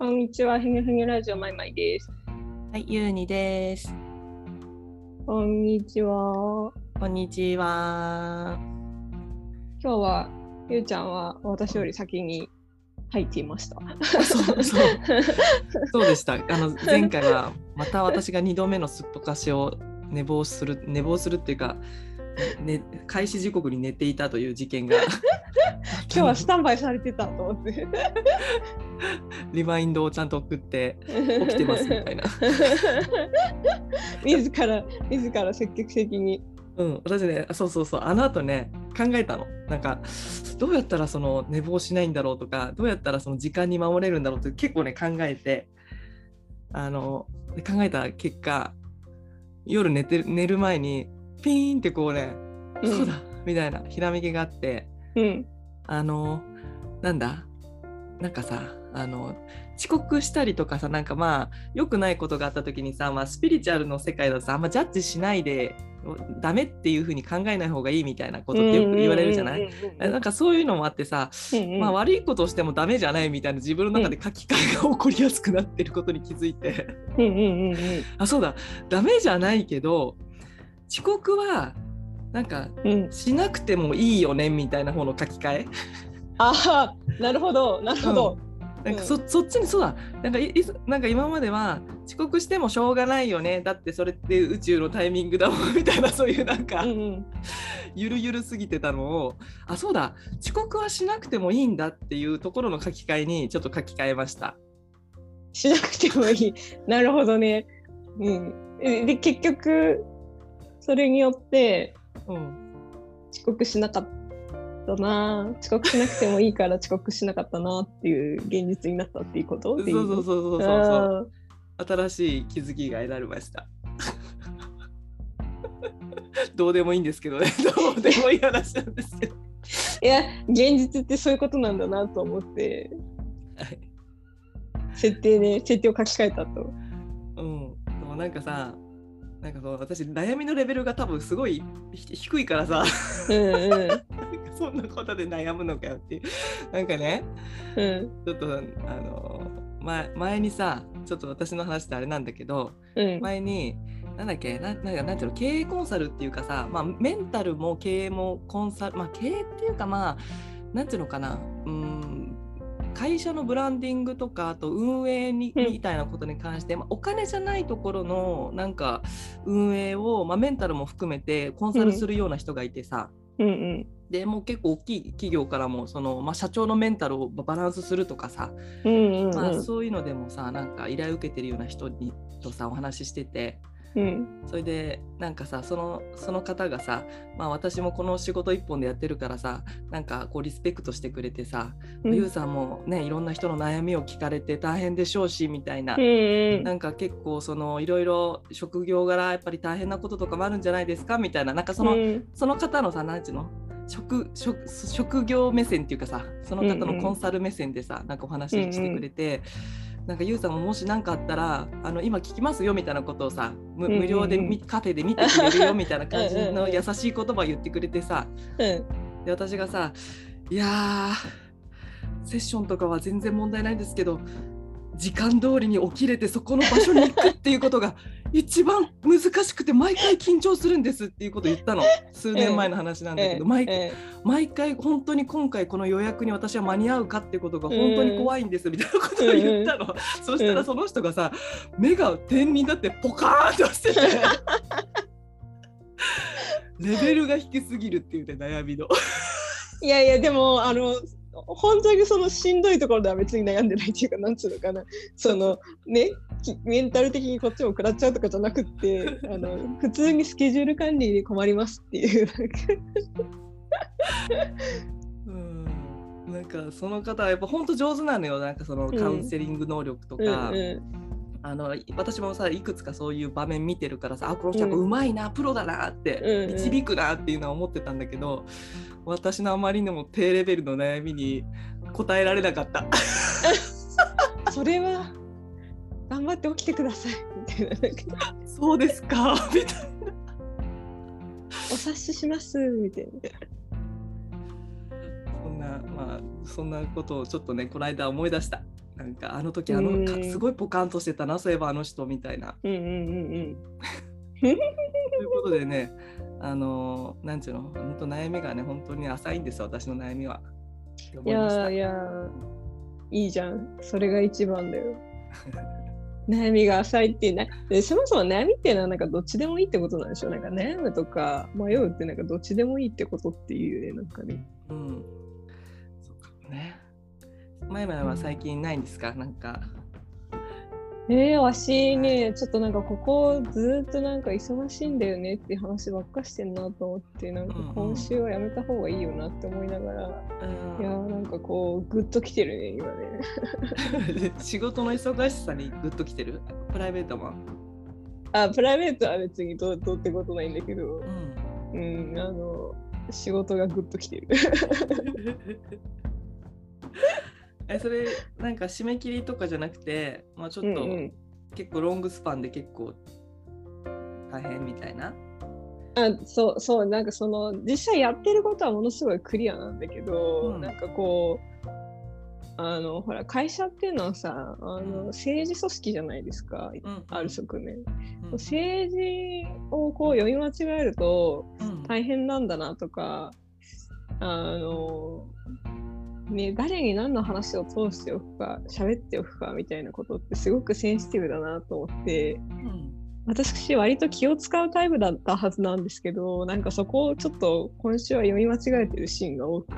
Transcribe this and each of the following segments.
こんにちは、ふにふにラジオまいまいです。はい、ゆうにです。こんにちは。こんにちは。今日はゆうちゃんは私より先に入っていました。そうそう。そうでした。あの前回はまた私が2度目のすっぽかしを寝坊する寝坊するっていうか、ね、開始時刻に寝ていたという事件が 今日はスタンバイされてたと思って。リマインドをちゃんと送って起きてますみたいな。自ら自ら積極的に。うん、私ねあそうそうそうあの後ね考えたのなんかどうやったらその寝坊しないんだろうとかどうやったらその時間に守れるんだろうって結構ね考えてあので考えた結果夜寝て寝る前にピーンってこうね、うん。そうだみたいなひらめきがあってうん。あのなんだなんかさあの遅刻したりとかさなんかまあ良くないことがあった時にさ、まあ、スピリチュアルの世界だとさあんまジャッジしないでダメっていう風に考えない方がいいみたいなことってよく言われるじゃない、なんかそういうのもあってさ、うんうん。まあ、悪いことをしてもダメじゃないみたいな自分の中で書き換えが起こりやすくなってることに気づいて。あそうだ。ダメじゃないけど遅刻はなんかうん、しなくてもいいよねみたいな方の書き換え？ああ、なるほど、なるほど。なんかそ,、そっちにそうだなんかいなんか今までは遅刻してもしょうがないよねだってそれって宇宙のタイミングだもんみたいな そういうなんか、うんうん。ゆるゆるすぎてたのをあそうだ遅刻はしなくてもいいんだっていうところの書き換えにちょっと書き換えました。しなくてもいい。なるほどね。うん。えで、結局、それによってうん、遅刻しなかったな。遅刻しなくてもいいから 遅刻しなかったなっていう現実になったっていうこと？そうそうそうそうそうそうあ新しい気づきが得られました。どうでもいいんですけどね どうでもいい話なんですけど。ーいや、現実ってそういうことなんだなと思って、はい設定ね、設定を書き換えたと。うん、でもなんかさなんかそう私悩みのレベルが多分すごいひ低いからさ。うんうん。なんかそんなことで悩むのかよっていう。なんかねうん。ちょっとあの前前にさちょっと私の話ってあれなんだけどうん。前になんだっけななんかなんていうの経営コンサルっていうかさ、まあ、メンタルも経営もコンサルまあ経営っていうかまあなんていうのかなうん会社のブランディングとかあと運営にうん。みたいなことに関して、まあ、お金じゃないところのなんか運営を、まあ、メンタルも含めてコンサルするような人がいてさ、うん。うんでもう結構大きい企業からもその、まあ、社長のメンタルをバランスするとかさ、うんうんうん。まあ、そういうのでもさなんか依頼を受けてるような人にとさお話ししててうん。それでなんかさそのその方がさ、まあ、私もこの仕事一本でやってるからさなんかこうリスペクトしてくれてさ、うん。ゆうさんもねいろんな人の悩みを聞かれて大変でしょうしみたいな。うんうんなんか結構そのいろいろ職業柄やっぱり大変なこととかもあるんじゃないですか？みたいな。なんかその、うん。その方のさ何ていうの？職職職業目線っていうかさその方うんうん。のコンサル目線でさ、なんかお話ししてくれて、なんかゆうさんももし何かあったらあの今聞きますよみたいなことをさ無無料でみカフェで見てくれるよみたいな感じの優しい言葉を言ってくれてさ。うん。で私がさいやーセッションとかは全然問題ないんですけど時間通りに起きれてそこの場所に行くっていうことが一番難しくて毎回緊張するんですっていうことを言ったの。数年前の話なんだけど、毎え毎回本当に今回この予約に私は間に合うかってことが本当に怖いんですみたいなことを言ったの、そしたらその人がさ目が点になってポカーンとしてて。レベルが低すぎるっていうね悩みの。いやいやでもあの本当にそのしんどいところでは別に悩んでないっていうかなんつうのかな。そのねきメンタル的にこっちも食らっちゃうとかじゃなくってあの普通にスケジュール管理に困りますっていうなんかうん。なんかその方はやっぱ本当上手なのよ。なんかそのカウンセリング能力とうんか、うあの私もさいくつかそういう場面見てるからさあこの人うまいな、プロだなって、うんうん導くなっていうのは思ってたんだけど私のあまりにも低レベルの悩みに答えられなかった。ん それは頑張って起きてくださいみたいなそうですか みたいな。お察ししますみたいなそんなまあそんなことをちょっとねこの間思い出した。なんかあの時あのすごいポカンとしてたなそういえばあの人みたいな。うんうんうんということでねあのなんちゅうの本当悩みがね本当に浅いんですよ私の悩みは。いやいや、いいじゃん。それが一番だよ。悩みが浅いっていうなでそもそも悩みっていうのはなんかどっちでもいいってことなんでしょうなんか悩むとか迷うってなんかどっちでもいいってことっていうねなんかねうん。そうかもね。前々は最近ないんですか？なんか。えー、わしねちょっとなんかここずっとなんか忙しいんだよねっていう話ばっかしてんなと思ってなんかうんうん。今週はやめた方がいいよなって思いながら、うん。いやーなんかこうグッときてるね今ね。仕事の忙しさにグッときてる？プライベートも？あプライベートは別にどうどうってことないんだけど。うん。うんあの仕事がグッときてる えそれなんか締め切りとかじゃなくて、まあ、ちょっとうんうん。結構ロングスパンで結構大変みたいな？あそうそうなんかその実際やってることはものすごいクリアなんだけど、うん。なんかこうあのほら会社っていうのはさあうん。の政治組織じゃないですか、うんある側面、うん政治をこう読み間違えるとうん。大変なんだなとかあのね誰に何の話を通しておくか喋っておくかみたいなことってすごくセンシティブだなと思って。うん私割と気を使うタイプだったはずなんですけどなんかそこをちょっと今週は読み間違えてるシーンが多く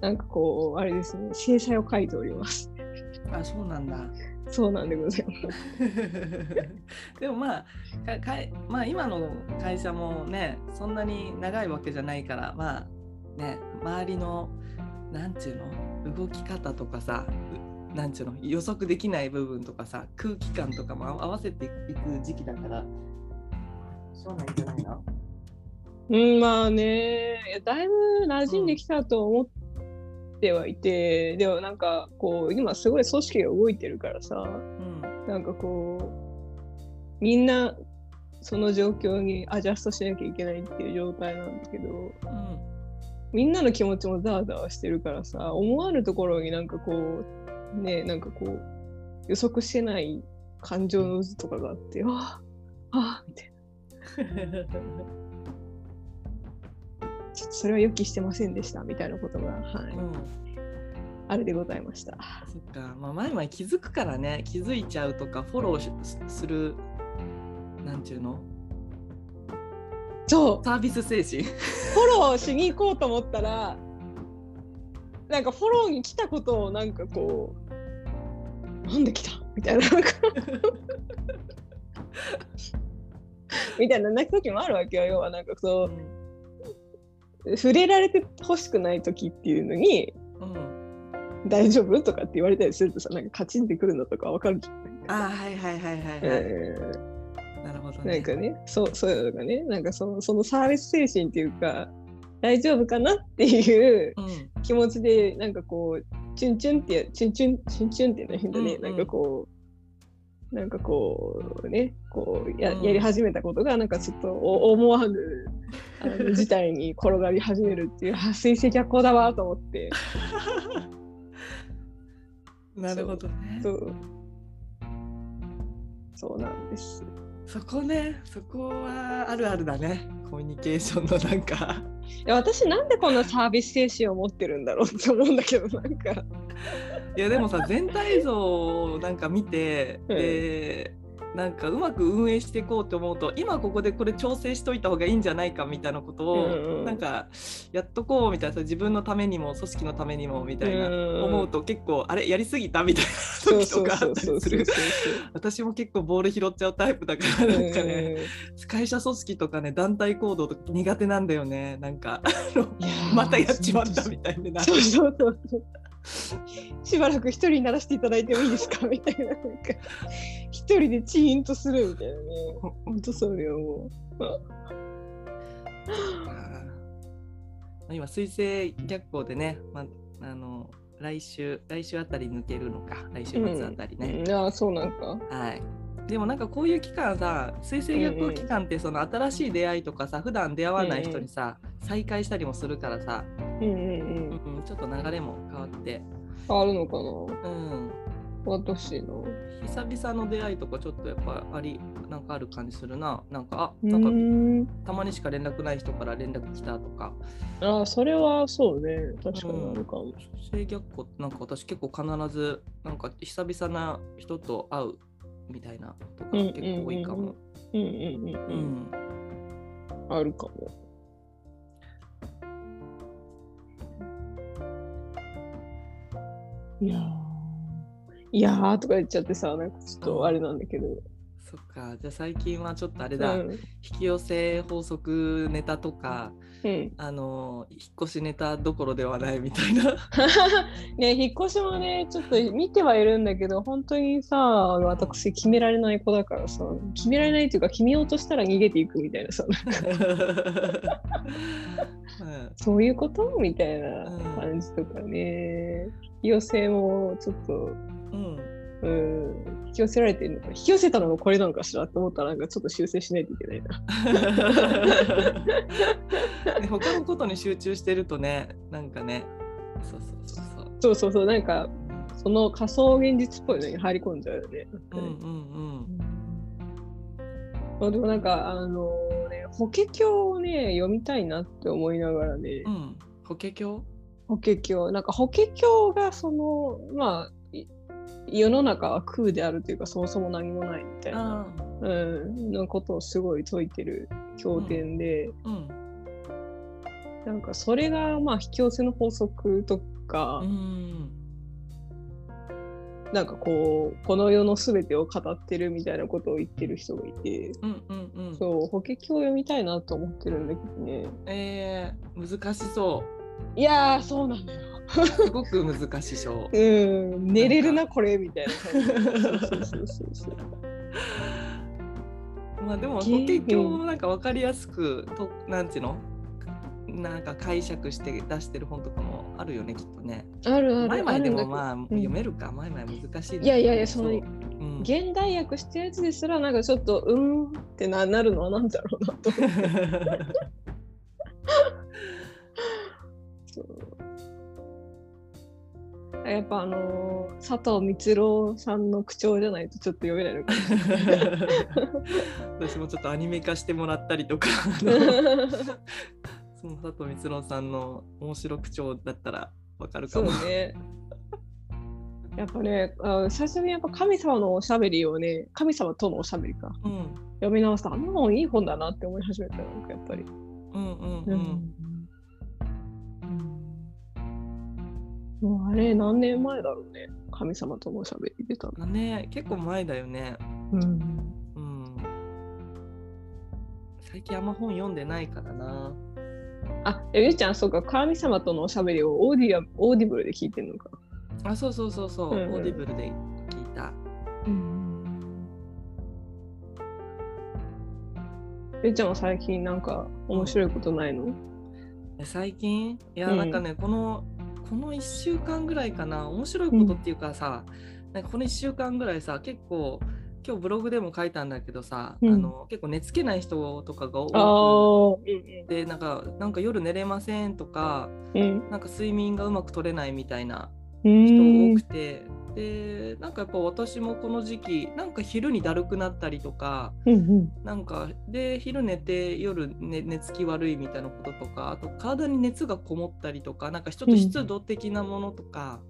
なんかこうあれですね制裁を書いております。あそうなんだ。そうなんでございます。でもまあかかいまあ今の会社もねそんなに長いわけじゃないからまあね周りのなんちゅうの？動き方とかさうなんちゅうの？予測できない部分とかさ空気感とかも合わせていく時期だから。しょうがないんじゃないの？うんまあね。だいぶ馴染んできたと思ってはいて、でもなんかこう今すごい組織が動いてるからさうん。なんかこうみんなその状況にアジャストしなきゃいけないっていう状態なんだけどうんみんなの気持ちもざわざわしてるからさ思わぬところになんかこうねなんかこう予測してない感情の渦とかがあってああみたいな。ちょっとそれは予期してませんでしたみたいなことが、はい。うん。あれでございました。そっか、まあ、前々気づくからね気づいちゃうとかフォローしするなんちゅうの？そう。サービス精神。フォローしに行こうと思ったらなんかフォローに来たことをなんかこうなんで来た？みたいな。みたいな泣く時もあるわけよ要はなんかそう。触れられてほしくない時っていうのにうん。大丈夫？とかって言われたりするとさなんかカチンってくるのとかわかるじゃん。ああはいはいはいはいはい、えなるほどーね。なんかねそうそういうのがねなんかそのそのサービス精神っていうか大丈夫かなっていううん。気持ちでなんかこうチュンチュンってチュンチュンチュンチュンっていうの変だね、うんうん。なんかこうなんかこうねこうや,、うん。やり始めたことがなんかちょっとお思わぬあの事態に転がり始めるっていうあ水星逆行だわと思って。なるほどね。そう。そうなんですそこねそこはあるあるだね。コミュニケーションのなんか。いや私なんでこんなサービス精神を持ってるんだろうって思うんだけど なんか。いやでもさ全体像をなんか見て、うん。でなんかうまく運営していこうと思うと今ここでこれ調整しといた方がいいんじゃないかみたいなことを、うんうん。なんかやっとこうみたいな自分のためにも組織のためにもみたいな、うん思うと結構あれやりすぎたみたいな時とかあったりする。私も結構ボール拾っちゃうタイプだからなんかね、会社組織とかね団体行動とか苦手なんだよね。なんかまたやっちまったみたいになる。そうそうそうそう。しばらく一人にならせていただいてもいいですか？みたいな。なんか一人でチーンとするみたいなね。本当それをもう。今水星逆行でね、まあの来週来週あたり抜けるのか来週末あたりね、うん、ああ、そうなんか。はいでもなんかこういう期間さ水星逆行期間ってその新しい出会いとかさ普段出会わない人にさ、再会したりもするからさ、うんうんうん。うんちょっと流れも変わって。あるのかうん、な私の。久々の出会いとかちょっとやっぱありなんかある感じするな。なんかあうなんかたまにしか連絡ない人から連絡来たとか。あそれはそうね。確かにあるかも。性逆行ってなんか私結構必ずなんか久々な人と会うみたいなとか結構多いかも。うんうんうんううん。んあるかも。いやー。いやーとか言っちゃってさ、なんかちょっとあれなんだけど。そっかじゃあ最近はちょっとあれだ、うん。引き寄せ法則ネタとかうん、あの引っ越しネタどころではないみたいな。ね引っ越しもねちょっと見てはいるんだけど本当にさ私決められない子だからさ決められないっていうか決めようとしたら逃げていくみたいなさ うんそういうこと？みたいな感じとかね。引き寄せもちょっと。うんうん引き寄せられてるのか引き寄せたのもこれなのかしらって思ったらなんかちょっと修正しないといけないな。ね他のことに集中してるとねなんかねそうそうそうそう。そうそうそうなんかその仮想現実っぽいのに入り込んじゃうよね。うんうんうんまあ、でもなんかあのね「法華経」をね読みたいなって思いながらねう、ん。法華経？法華経なんか法華経がそのまあい世の中は空であるというかそもそも何もないみたいな、あうん、のことをすごい説いてる経典で、あ。うん。なんかそれがまあ引き寄せの法則とか、うん。なんかこうこの世の全てを語ってるみたいなことを言ってる人がいて、うんうんうん。そう法華経を読みたいなと思ってるんだけどねえー、難しそいやーそうなんだよう。すごく難しそう。うん。寝れるなこれみたいな。感じそうそうそうそうそう。まあでも法ゲー華経もなんか分かりやすくとなんていうの？なんか解釈して出してる本とかもあるよねきっとね。あるある前々でもあまあん。読めるか、前々難しいいやいやいやそのう。うん。現代訳してるやつですらなんかちょっとうーんってななるのはなんだろうなと思って。そうやっぱあのー佐藤光郎さんの口調じゃないとちょっと読めないのかもし 私もちょっとアニメ化してもらったりとか その佐藤光郎さんの面白口調だったらわかるかも。ねやっぱねあ最初にやっぱ神様のおしゃべりをね神様とのおしゃべりかうん読み直すとあの本いい本だなって思い始めたなんかやっぱり。うんうんうん。もうあれ何年前だろうね神様とのおしゃべり出たの。あね結構前だよね。うんうん。最近あんま本読んでないからな。あえゆうちゃんそうか神様とのおしゃべりをオーディア Audible で聞いてるのか。あそうそうそうそう、うんうん Audibleで聞いた。ゆうちゃんは最近なんか面白いことないの、え最近？いや、うんなんかねこのこの1週間ぐらいかな。面白いことっていうかさ、なんかこの1週間ぐらいさ結構今日ブログでも書いたんだけどさ、うん。あの結構寝つけない人とかがあ多あくでなんかなんか夜寝れませんとかうん。うんなんか睡眠がうまく取れないみたいなうん。人多くて、でなんかやっぱ私もこの時期なんか昼にだるくなったりとかうんうん。なんかで昼寝て夜寝寝つき悪いみたいなこととかあと体に熱がこもったりとかなんかちょっと湿度的なものとか、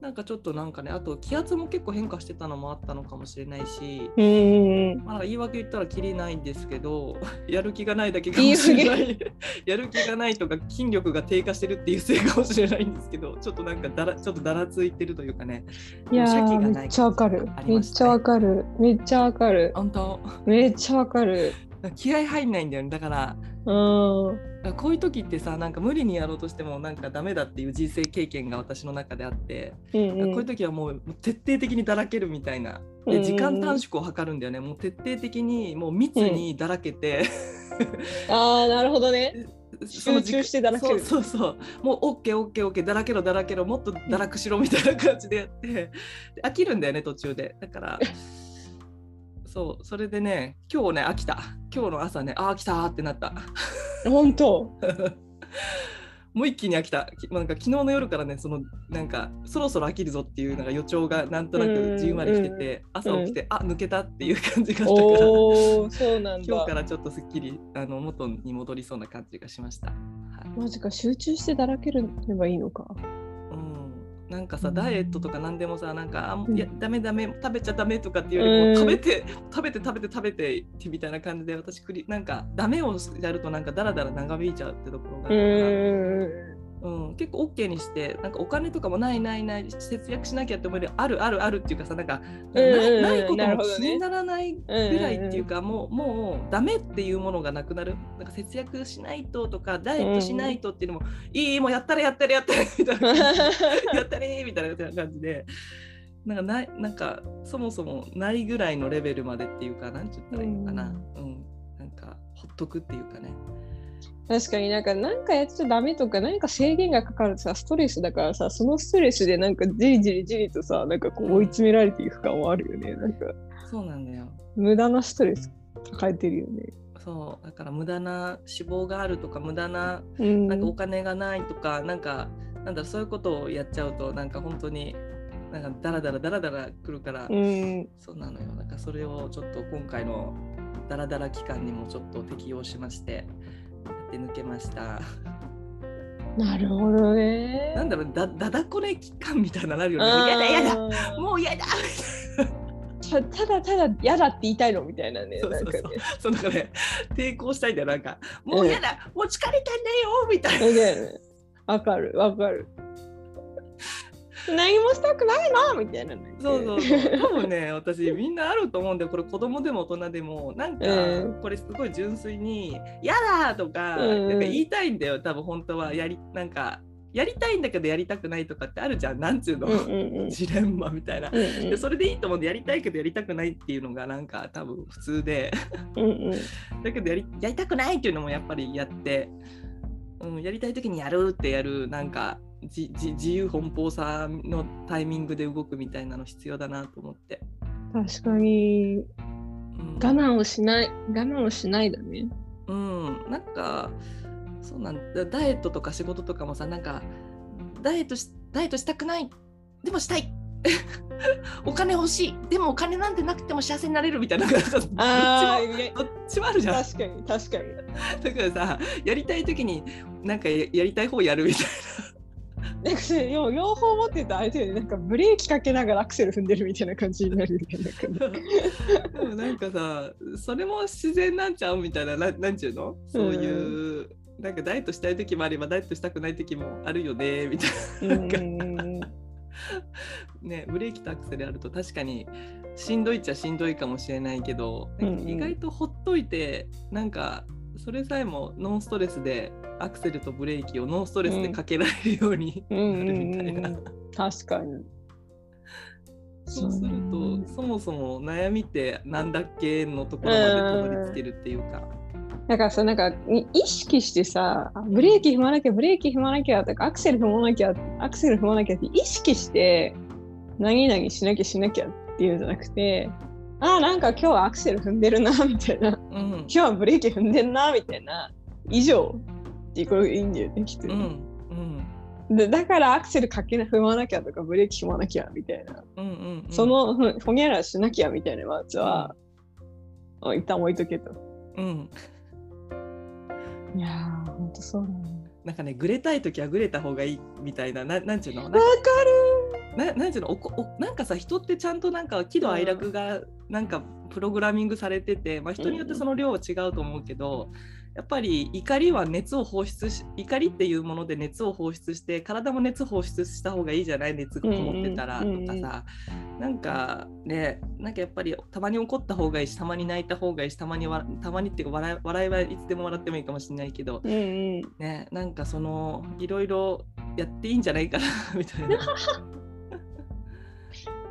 なんかちょっとなんかねあと気圧も結構変化してたのもあったのかもしれないし、うんうんうん。まあ、言い訳言ったらきりないんですけど やる気がないだけかもしれない。やる気がないとか筋力が低下してるっていうせいかもしれないんですけどちょっとなんかだらちょっとだらついてるというかね。いやめっちゃわかるね。めっちゃわかる。めっちゃわかる。本当。めっちゃわかる気合入んないんだよね。だからうん。こういう時ってさなんか無理にやろうとしてもなんかダメだっていう人生経験が私の中であって、うんうん。こういう時はもう徹底的にだらけるみたいな。うんうんで時間短縮を図るんだよね。もう徹底的にもう密にだらけて、ああなるほどね。その時集中してだらける。そうそうそう。もうオッケーオッケーオッケーだらけろだらけろもっとだらくしろみたいな感じでやって。で飽きるんだよね途中で。だからそうそれでね今日ね飽きた。今日の朝ねあー飽きたーってなった。本当？もう一気に飽きた。きなんか昨日の夜からねそのなんかそろそろ飽きるぞっていうなんか予兆がなんとなくじんわり来てて、朝起きて、あ抜けたっていう感じがしたから。そうなんだ。今日からちょっとすっきりあの元に戻りそうな感じがしました。はい。マジか集中してだらければいいのか。うん、なんかさうん。ダイエットとか何でもさなんかいやダメダメ食べちゃダメとかっていうよりも、うん。食べて食べて食べて食べてってみたいな感じで私クリなんかダメをやるとなんかダラダラ長引いちゃうってところがあうるから。んうん、結構 OK にしてなんかお金とかもないないない節約しなきゃって思えるあるあるあるっていうかさなんか、うんうんうんないないことも気にならないぐらいっていうか、もうもうダメっていうものがなくなる。なんか節約しないととかダイエットしないとっていうのも、いいもうやったれやったれやったれみたいな。やったれみたいな感じで。なんかないなんかそもそもないぐらいのレベルまでっていうかなんて言ったらいいのかな、うん。なんかほっとくっていうかね。確かになんか何かやっちゃダメとか何か制限がかかるとさストレスだからさそのストレスでなんかじりじりじりとさなんかこう追い詰められていく感はあるよね。なんかそうなんだよ。無駄なストレス抱えてるよね。そうだから無駄な脂肪があるとか無駄なうん。なんかお金がないとか、なんかなんだろうそういうことをやっちゃうとなんか本当になんかダラダラダラダラくるから、うん。そうなのよ。なんかそれをちょっと今回のダラダラ期間にもちょっと適用しまして。やって抜けました。なるほどね。なんだろうだだだこね期間みたいななるよね。やだやだもうやだ。たただただ嫌だって言いたいのみたいなねそうそうそう。なんかね。そうだからね抵抗したいんだよ。なんかもうやだ、もう疲れたんだよみたいな。そうだよね。わかるわかる何もしたくないのみたいなね。そうそうそう。多分ね、私みんなあると思うんだよ。これ子供でも大人でも、なんか、うん。これすごい純粋に、やだとか、うん。なんか言いたいんだよ。多分本当は。やり、なんか、やりたいんだけどやりたくないとかってあるじゃん。なんちゅうの、うんうんうん。ジレンマみたいな。うんうん。でそれでいいと思うんでやりたいけどやりたくないっていうのがなんか多分普通で。うんうん。だけどやりやりたくないっていうのもやっぱりやって、うん、やりたい時にやるってやるなんか自由奔放さのタイミングで動くみたいなの必要だなと思って。確かに。うん。我慢をしない我慢をしないだね。うん、なんかそうなんだダイエットとか仕事とかもさなんかダイエットしダイエットしたくない。でもしたい。お金欲しい。でもお金なんてなくても幸せになれるみたいななんかどっちもあどっちもあるじゃん。確かに確かに。だからさやりたい時になんかややりたい方やるみたいなんかね両両方持ってた相手になんかブレーキかけながらアクセル踏んでるみたいな感じになるよね。なんかねなでもなんかさそれも自然なんちゃうみたいなな なんちゅうの？そういう、なんかダイエットしたい時もあればダイエットしたくない時もあるよねみたいな。うんうんうん。ね、ブレーキとアクセルあると確かにしんどいっちゃしんどいかもしれないけど、なんかうんうん意外とほっといてなんかそれさえもノンストレスでアクセルとブレーキをノンストレスでかけられるようにうなんるうんみたいな。うん確かにそうするうとんそもそも悩みってなんだっけのところまでたどり着けるっていうか。だからさなんかい意識してさあブレーキ踏まなきゃブレーキ踏まなきゃとかアクセル踏まなきゃアクセル踏まなきゃって意識して何々しなきゃしなきゃっていうんじゃなくてあーなんか今日はアクセル踏んでるなみたいな。うん。今日はブレーキ踏んでんなみたいな。以上。っていうことがいいんだよねきっとね、うんうん。でだからアクセルかけな踏まなきゃとかブレーキ踏まなきゃみたいな、うんうんうん。そのふほにゃららしなきゃみたいなやつは、あ一旦置いとけと。うん。いやー、ほんとそうだね。なんかねぐれたい時はぐれた方がいいみたいなななんちゅうの？わかかななんていうのおこおなんかさ人ってちゃんとなんか喜怒哀楽がなんかプログラミングされてて、まあ、人によってその量は違うと思うけど、やっぱり怒りは熱を放出し怒りっていうもので熱を放出して体も熱放出した方がいいじゃない熱がこもってたらとかさ、なんかねなんかやっぱりたまに怒った方がいいしたまに泣いた方がいいしたまにわたまにっていうか笑い笑いはいつでも笑ってもいいかもしれないけど、る。うんうん。ねなんかそのいろいろやっていいんじゃないかなみたいな。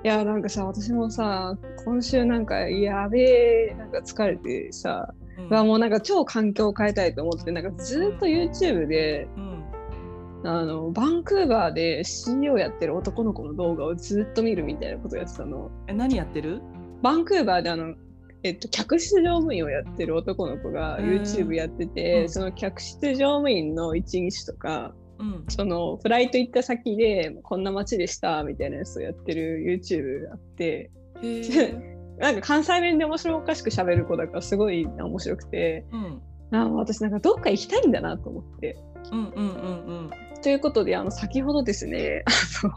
いや、なんかさ、私もさ、今週なんかやべえ、なんか疲れてさ、うん。もうなんか超環境を変えたいと思って、なんかずっと YouTube で、うん。あの、バンクーバーで CEO やってる男の子の動画をずっと見るみたいなことやってたの。え何やってる？バンクーバーであの、えっと、客室乗務員をやってる男の子がうん。YouTube やってて、うん。その客室乗務員の一日とかうん。そのフライト行った先でこんな街でしたみたいなやつをやってる YouTube があって なんか関西弁で面白おかしく喋る子だからすごい面白くてうん。あ私なんかどっか行きたいんだなと思って。うんうんうんうん。ということであの先ほどですねあの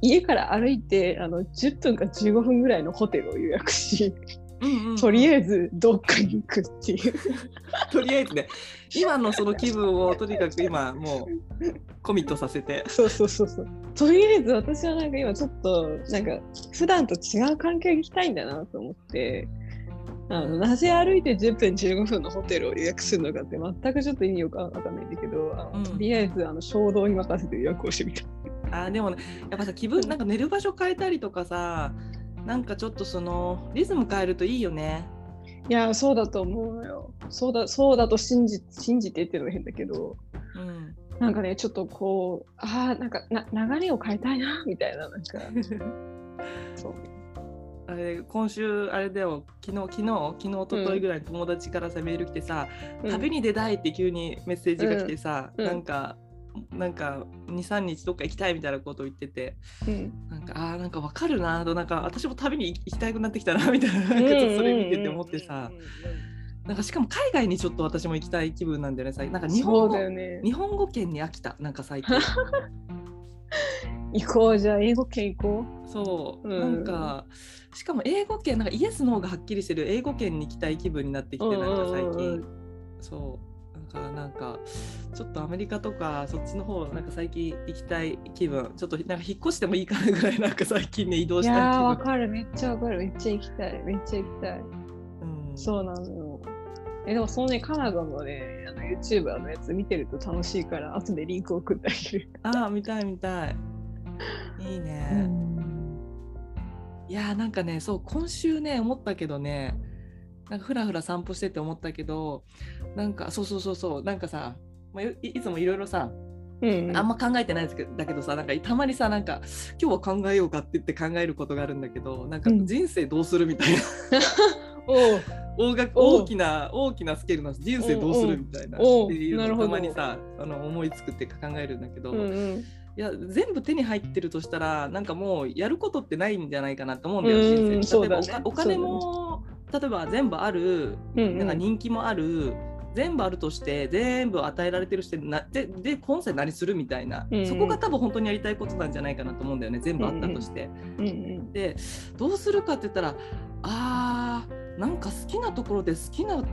家から歩いてあの10分か15分ぐらいのホテルを予約しうんうんとりあえずどっかに行くっていう。とりあえずね今のその気分をとにかく今もうコミットさせてそうそうそうそう。とりあえず私はなんか今ちょっとなんか普段と違う環境に行きたいんだなと思って。あのなぜ歩いて10分15分のホテルを予約するのかって全くちょっと意味よくわかんないんだけど、あのうんとりあえずあの衝動に任せて予約をしてみた。あーでもねやっぱさ気分なんか寝る場所変えたりとかさなんかちょっとそのリズム変えるといいよね。いやそうだと思うよ。そうだそうだと信じ信じてっていうのが変だけど、うん。なんかねちょっとこうああなんかな流れを変えたいなみたいななんか。そう。あれ今週あれだよ。昨日昨日昨日一昨日ぐらいに友達からさ、メール来てさ、旅に出たいって急にメッセージが来てさ、うん。なんかなんか23日どっか行きたいみたいなことを言っててうん、なんかあーなんかわかるなとなんか私も旅に行きたくなってきたなみたいななそれ見てて思ってさ、なんかしかも海外にちょっと私も行きたい気分なんだよねさなんか日本語ね。日本語圏に飽きたなんか最近。行こうじゃあ英語圏行こそう、うん。なんかしかも英語圏なんかイエスの方がはっきりしてる英語圏に行きたい気分になってきてう。なんか最近。そう。だからなんかちょっとアメリカとかそっちの方なんか最近行きたい気分ちょっとなんか引っ越してもいいかなぐらいなんか最近ね移動いしたい気やーわ分かる。めっちゃわかる。めっちゃ行きたい。めっちゃ行きたい。うんそうなのよ。えでもそのねカナダのねあの YouTuber のやつ見てると楽しいから後でリンク送ってあげる。ああ見たい見たい。いいね、いやーなんかねそう今週ね思ったけどねなんかふらふら散歩してて思ったけどなんかそうそうそうそう。なんかさ、まあ、いいつもいろいろさうん、あんま考えてないですけどだけどさなんかたまにさなんか今日は考えようかって言って考えることがあるんだけどなんかうん。人生どうするみたいな、おう。大が大きな大きなスケールの人生どうするみたいなっていう。のをたまにさあの思いつくって考えるんだけど、うんうん。いや全部手に入ってるとしたらなんかもうやることってないんじゃないかなと思うんだよ、うん人生。例えばおかお金も、例えば全部あるなんか人気もある、全部あるとして全部与えられてるしてなでで今世何するみたいな、うんうん。そこが多分本当にやりたいことなんじゃないかなと思うんだよね全部あったとして。うんうん。でどうするかって言ったらあーなんか好きなところで好きな好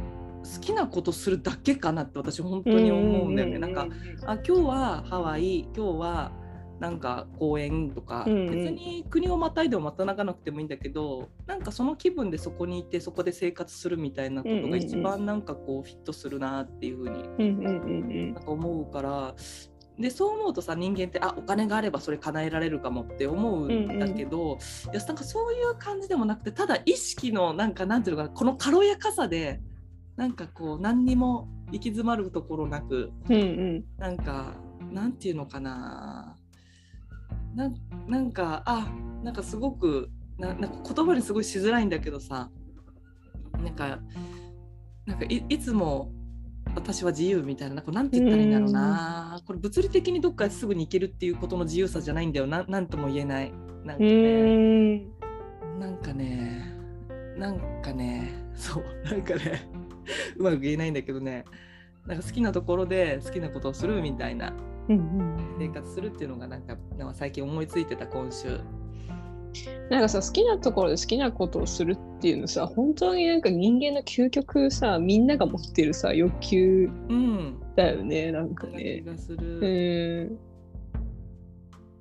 きなことするだけかなって私本当に思うんだよね。なんかあ今日はハワイ今日はなんか公園とか、うんうん。別に国をまたいでもまたなかなくてもいいんだけどなんかその気分でそこにいてそこで生活するみたいなことが一番なんかこうフィットするなっていうふうにうんうんうん。なんか思うから。でそう思うとさ人間ってあお金があればそれ叶えられるかもって思うんだけど、いやなんかそういう感じでもなくてただ意識のなんかなんていうのかなこの軽やかさでなんかこう何にも行き詰まるところなくうんうん。なんかなんていうのかななんなんかあなんかすごくななんか言葉にすごいしづらいんだけどさ。なんかなんかいいつも私は自由みたいななんかなんて言ったらいいんだろうな。これ物理的にどっかすぐに行けるっていうことの自由さじゃないんだよな。なんとも言えない。なんかうねん。なんかね。なんかね。そう。なんかね。うまく言えないんだけどね。なんか好きなところで好きなことをするみたいな生活するっていうのがなんかなんか最近思いついてた今週。なんかさ好きなところで好きなことをするっていうのさ本当になんか人間の究極さみんなが持ってるさ欲求うん、だよねなんかそんな気ね。がすうる。ん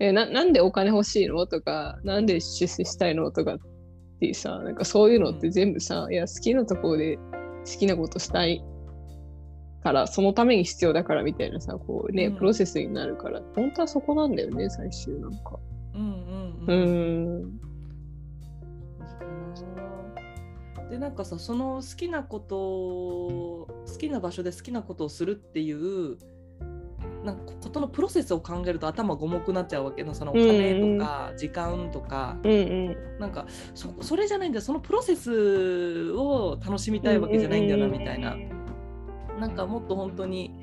えななんでお金欲しいの？とかなんで出世したいの？とかってさなんかそういうのって全部さ、いや好きなところで好きなことしたいからそのために必要だからみたいなさこうね、うん。プロセスになるから本当はそこなんだよね最終なんか。うんうんううん。んでなんかさその好きなことを好きな場所で好きなことをするっていうなんかことのプロセスを考えると頭が重くなっちゃうわけのそのお金とか時間とか、うんうん。なんかそそれじゃないんだよ。そのプロセスを楽しみたいわけじゃないんだよなみたいな。なんかもっと本当に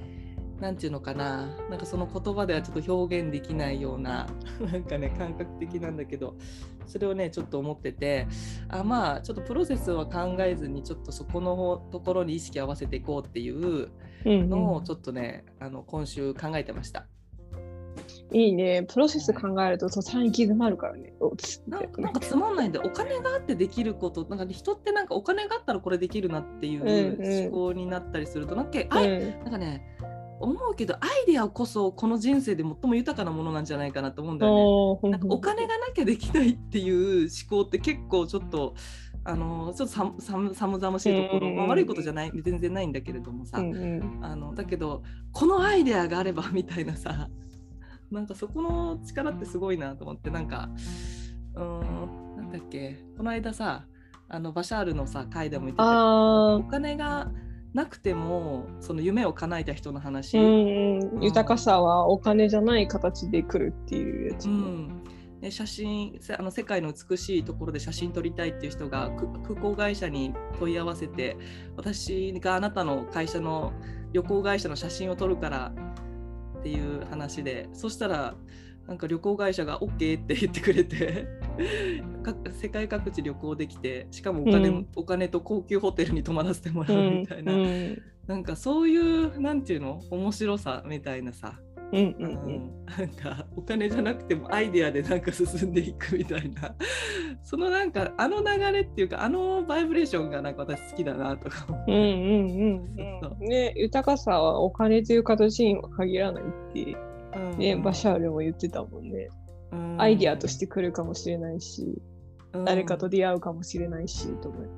なんていうのかななんかその言葉ではちょっと表現できないような なんかね感覚的なんだけどそれをねちょっと思っててあまあちょっとプロセスは考えずにちょっとそこのところに意識を合わせていこうっていうのをちょっとね、あの今週考えてました。いいね。プロセス考えると途端に行き詰まるからね。なんかつまんないんで、お金があってできること、なんか、ね、人ってなんかお金があったらこれできるなっていう思考になったりすると、うんうん、なん。か、あなんかね、思うけどアイデアこそこの人生で最も豊かなものなんじゃないかなと思うんだよね。なんかお金がなきゃできないっていう思考って結構ちょっとあのちょっと寒寒々しいところ、まあ、悪いことじゃない？全然ないんだけれどもさ、うんうん、あのだけどこのアイデアがあればみたいなさなんかそこの力ってすごいなと思ってなんかうんなんだっけこの間さあのバシャールのさ回でも言ってたお金がなくてもその夢を叶えた人の話、うんうん、豊かさはお金じゃない形で来るっていうやつ、うん。写真あの世界の美しいところで写真撮りたいっていう人が空港会社に問い合わせて私があなたの会社の旅行会社の写真を撮るからっていう話でそしたらなんか旅行会社が OK って言ってくれて 世界各地旅行できてしかもお金うん、お金と高級ホテルに泊まらせてもらうみたいな、うん、なんかそういうなんていうの面白さみたいなさ、うんうんうん、なんかお金じゃなくてもアイデアでなんか進んでいくみたいな。そのなんかあの流れっていうかあのバイブレーションがなんか私好きだなとか。う。んうんうんうん、ね豊かさはお金という形には限らないってね、バシャールも言ってたもんね。アイディアとして来るかもしれないし、誰かと出会うかもしれないしと思う。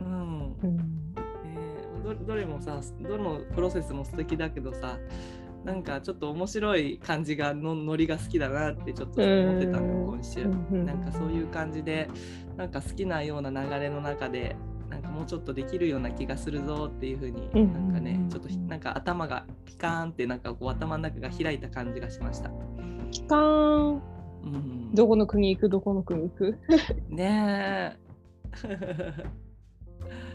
うん、うん。えー、どれもさどのプロセスも素敵だけどさなんかちょっと面白い感じがのノリが好きだなってちょっと思ってたの今週、なんかそういう感じでなんか好きなような流れの中でなんかもうちょっとできるような気がするぞっていう風になんかねちょっとなんか頭がピカーンってなんかこう頭の中が開いた感じがしました。ピカーン、うん、どこの国行く？どこの国行く？ね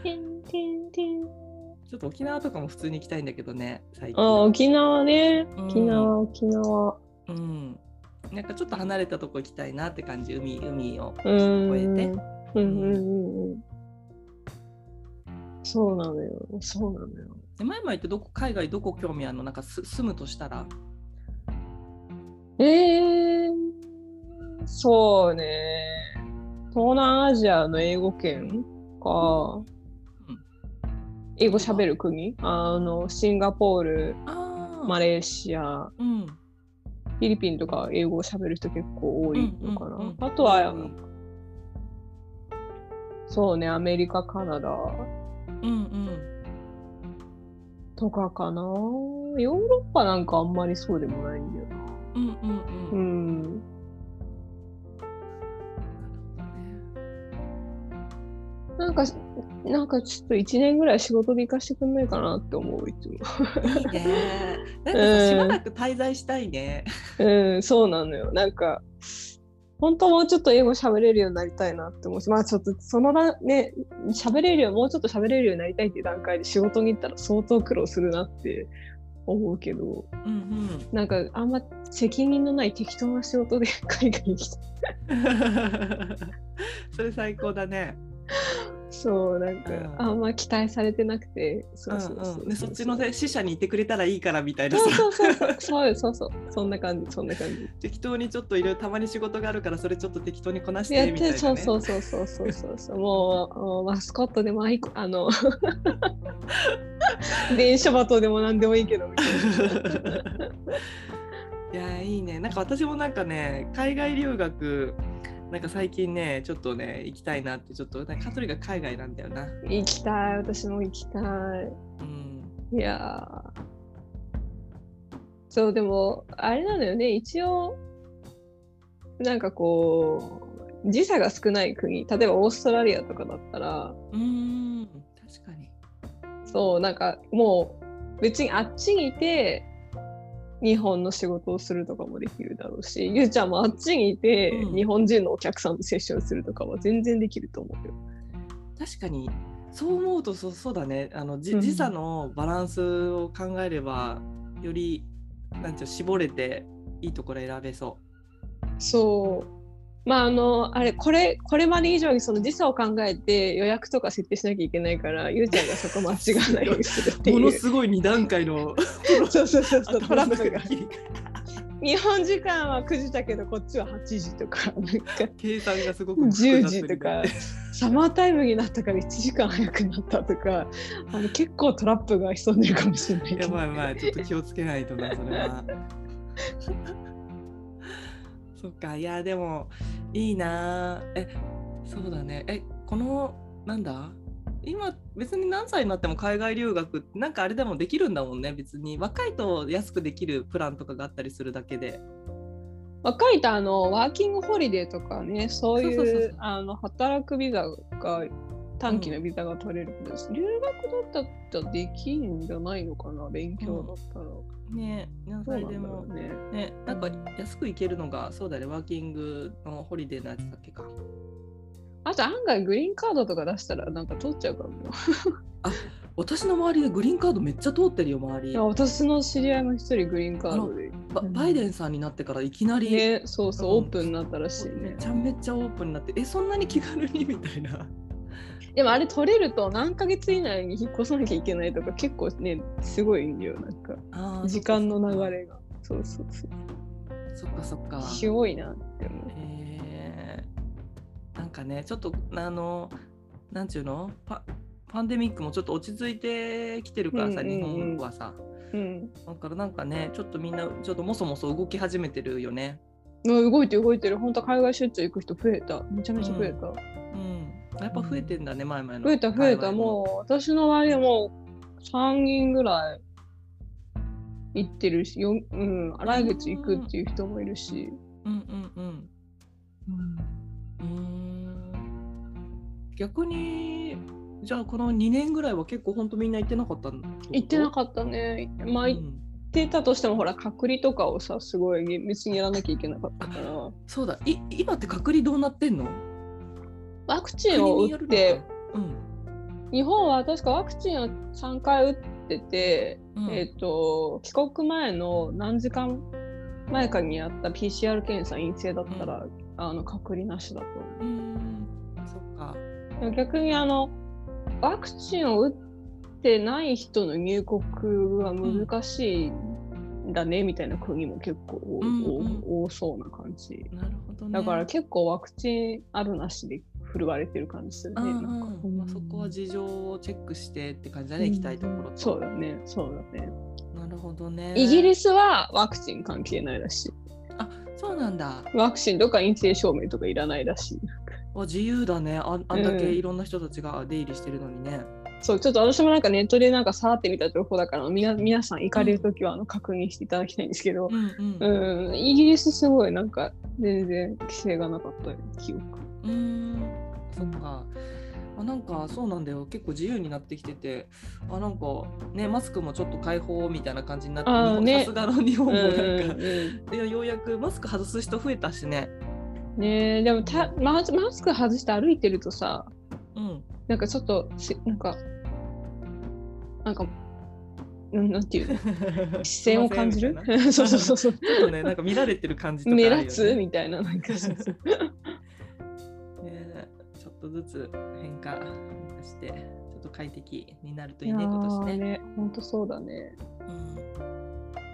え。ちょっと沖縄とかも普通に行きたいんだけどね最近。あ沖縄ね沖縄、沖縄。うん。なんかちょっと離れたとこ行きたいなって感じ海海を越えて。うんうんうんうん。そうなのよ。そうなのよ。前々ってどこ海外どこ興味あるの？なんか住むとしたら？えー、そうね。東南アジアの英語圏か、うん、英語喋る国？あのシンガポール、マレーシア、うん、フィリピンとか英語を喋る人結構多いのかな。あとは、そうね、アメリカ、カナダ。うんうん。とかかな。ヨーロッパなんかあんまりそうでもないんだよな。うんうんうん。うん。なんか、なんかちょっと1年ぐらい仕事で行かしてくんないかなって思う、いつも。いいね。なんかさ、しばらく滞在したいね。うん、そうなのよ。なんか、本当もうちょっと英語喋れるようになりたいなって思うし、まあちょっとそのね、喋れるよ、もうちょっと喋れるようになりたいっていう段階で仕事に行ったら相当苦労するなって思うけど、うんうん、なんかあんま責任のない適当な仕事で海外に来た。それ最高だね。そうなんか、あんま期待されてなくてそうそうそうそっちの死者にいてくれたらいいからみたいなそうそうそうそう。そうそうそんな感じそんな感じ。適当にちょっといろいろたまに仕事があるからそれちょっと適当にこなしてみたいな、ね、そうそうそうそうそうそうそう。もうマスコットでもあいあの電書バトでも何でもいいけどみたいな。いやいいね。なんか私もなんかね海外留学なんか最近ね、ちょっとね、行きたいなって、ちょっと、カトリが海外なんだよな。行きたい、私も行きたい。うん、いやそう、でも、あれなのよね、一応、なんかこう、時差が少ない国、例えばオーストラリアとかだったら、うん、確かに。そう、なんかもう、別にあっちにいて、日本の仕事をするとかもできるだろうしゆうちゃんもあっちにいて、うん、日本人のお客さんとセッションするとかは全然できると思うよ。確かにそう思うとそそうだねあの、時差のバランスを考えればよりなんていうの絞れていいところ選べそそう。まああのあれこれこれまで以上にその時差を考えて予約とか設定しなきゃいけないからゆうちゃんがそこ間違わないようにするってう。いう。ものすごい2段階のそうそうそうそうトラップが。日本時間は9時だけどこっちは8時とかなんか計算がすごく10時とかサマータイムになったから1時間早くなったとかあの結構トラップが潜んでるかもしれないけどやばいやばいちょっと気をつけないとなそれは。そっかいやでもいいなえそうだね。えこのなんだ？今別に何歳になっても海外留学ってなんかあれでもできるんだもんね別に。若いと安くできるプランとかがあったりするだけで。若いとあのワーキングホリデーとかねそういう働くビザが短期のビザが取れるけど、留学だったらできんじゃないのかな勉強だったら、うなんだ歳でも。ねねなんか安く行けるのがそうだねワーキングのホリデーのやつだっけか。あと案外グリーンカードとか出したらなんか通っちゃうかもよ私の周りでグリーンカードめっちゃ通ってるよ周り。いや私の知り合いも一人グリーンカードで。ババイデンさんになってからいきなり、ねそうそう、うん。オープンになったらしいめねちゃめちゃオープンになってえそんなに気軽に？みたいなでもあれ取れると何ヶ月以内に引っ越さなきゃいけないとか結構ねすごいんだよなんか。時間の流れが。そうそうそうそっかそっか。すごいなって思う。えー。なんかねちょっとあのなんちゅうの？パパンデミックもちょっと落ち着いてきてるからさ、うんうんうん。日本はさ。うん。だからなんかねちょっとみんなちょっともそもそ動き始めてるよね。うん動いてる動いてる。本当海外出張行く人増えた。めちゃめちゃ増えた、うんやっぱ増えてんだね前々の増えた増えた。も。もう私の周りはもう3人ぐらい行ってるしよ、うん、来月行くっていう人もいるし、うんうんうん。うーん。逆にじゃあこの2年ぐらいは結構本当みんな行ってなかったの？行ってなっかったね。まあた、行ってたとしてもほら隔離とかをさすごい厳密にやらなきゃいけなかったから。そうだ。い今って隔離どうなってんの？ワクチンを打ってかうん。日本は確かワクチンを3回打ってて、うん。えっ、と帰国前の何時間前かにやった PCR 検査陰性だったら、あの隔離なしだとそっか。逆にあのワクチンを打ってない人の入国は難しいんだね、みたいな国も結構多,、うんうん。多そうな感じ。なるほどね。だから結構ワクチンあるなしで振るわれてる感じするね、うんうん。まあ、そこは事情をチェックしてって感じだね、うん。行きたいところと。そうだね。そうだね。なるほどね。イギリスはワクチン関係ないらしい。あそうなんだ。ワクチンとか陰性証明とかいらないらしい。あ自由だね。ああんだけうん。いろんな人たちが出入りしてるのにね、そう、ちょっと私もなんかネットでなんかさーって見た情報だから、みな皆さん行かれるときはあの確認していただきたいんですけど、うんうん。うん、イギリスすごいなんか全然規制がなかったよ記憶。うーんそっか。あなんかそうなんだよ。結構自由になってきてて。あなんかねマスクもちょっと開放みたいな感じになってさすがの日本もなんか、うんいやようやくマスク外す人増えたしね。ねえでもたマスマスク外して歩いてるとさ、うん。なんかちょっとしなんか、なんか、なんていうの？視線を感じる？そうそうそうそう。ちょっとねなんか見られてる感じとかね、目立つ？みたいな、なんかそうそう。ねちょっとずつ変化してちょっと快適になるといいね今年ーね。ね、ほんとそうだね。うん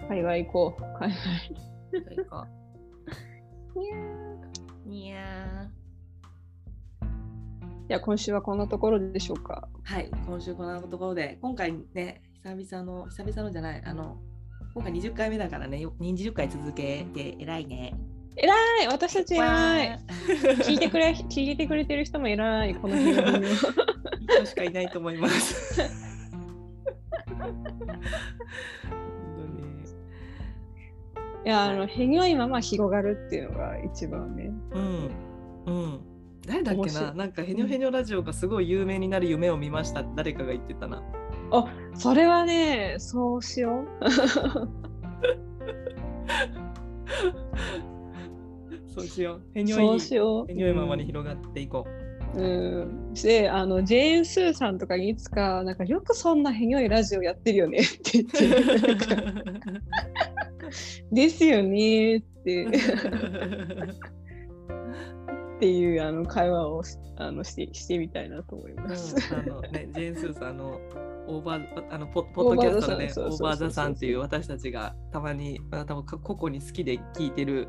海外行こう。海外。そうかいやじゃあ今週はこんなところでしょうか。ーはい今週こんなところで今回ね久々の久々のじゃないあの今回20回目だからねよ20回続けて偉いね。偉い私たち偉いわ聞いてくれ、聞いてくれてる人も偉いこの日本の。ーいい人しかいないと思います。いや、あの、へにょいまま広がるっていうのが一番ね。うん。うん。誰だっけないなんかヘニョヘニョラジオがすごい有名になる夢を見ましたって誰かが言ってたな。あ、それはね、そうしよ そうしよう。ヘう。ニョイそうしよう。ヘニョイままに広がっていこうん、であのジェーン・スーさんとかにいつかなんかよくそんなへにょいラジオやってるよね って言ってですよねってっていうあの会話をあのしてしてみたいなと思います。うん、あのね、ジェーン・スーさんあのオーバーあのポポッドキャストのね、オーバーザさんっていう私たちがたまに、多分個々に好きで聞いてる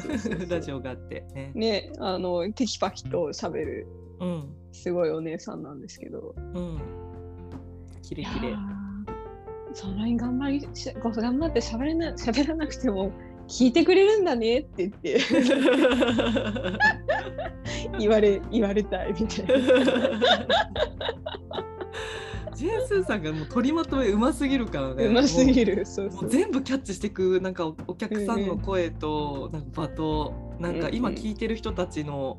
ラジオがあって。ね、ねあのテキパキと喋る、うん、すごいお姉さんなんですけど。うん。キレキレ。そんなに頑張り頑張って喋れな喋らなくても聞いてくれるんだねって言って 言われ言われたいみたいな。ジェーン・スーさんがもう取りまとめうますぎるからね。うますぎる。そうそう全部キャッチしていくなんかお客さんの声と、なんか場となんか今聞いてる人たちの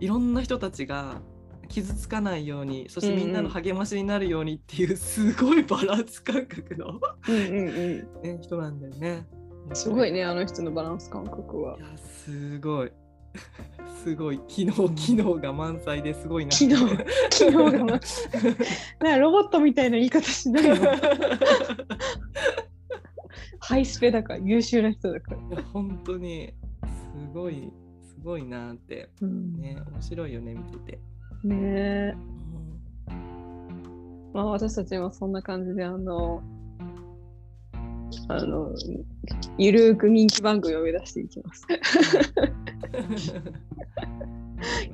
いろんな人たちが傷つかないようにそしてみんなの励ましになるようにっていうすごいバランス感覚のね、人なんだよね。すごいねあの人のバランス感覚は。いやすごい。すごい機能機能が満載ですごいな。機能機能が満載。なロボットみたいな言い方しないの？ハイスペだから優秀な人だから。本当にすごいすごいなって、うん、ね面白いよね見てて。ねえ。うん、まあ私たちはそんな感じであのあのゆるく人気番組を目指していきます。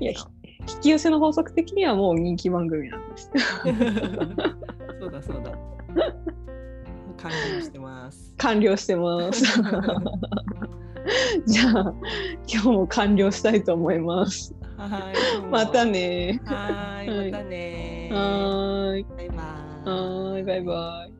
いや引き寄せの法則的にはもう人気番組なんです。そうだそうだ。完了してます。完了してます。じゃあ今日も完了したいと思います。はい。またね。はい。またね。はい。バイバイ。はい。バイバイ。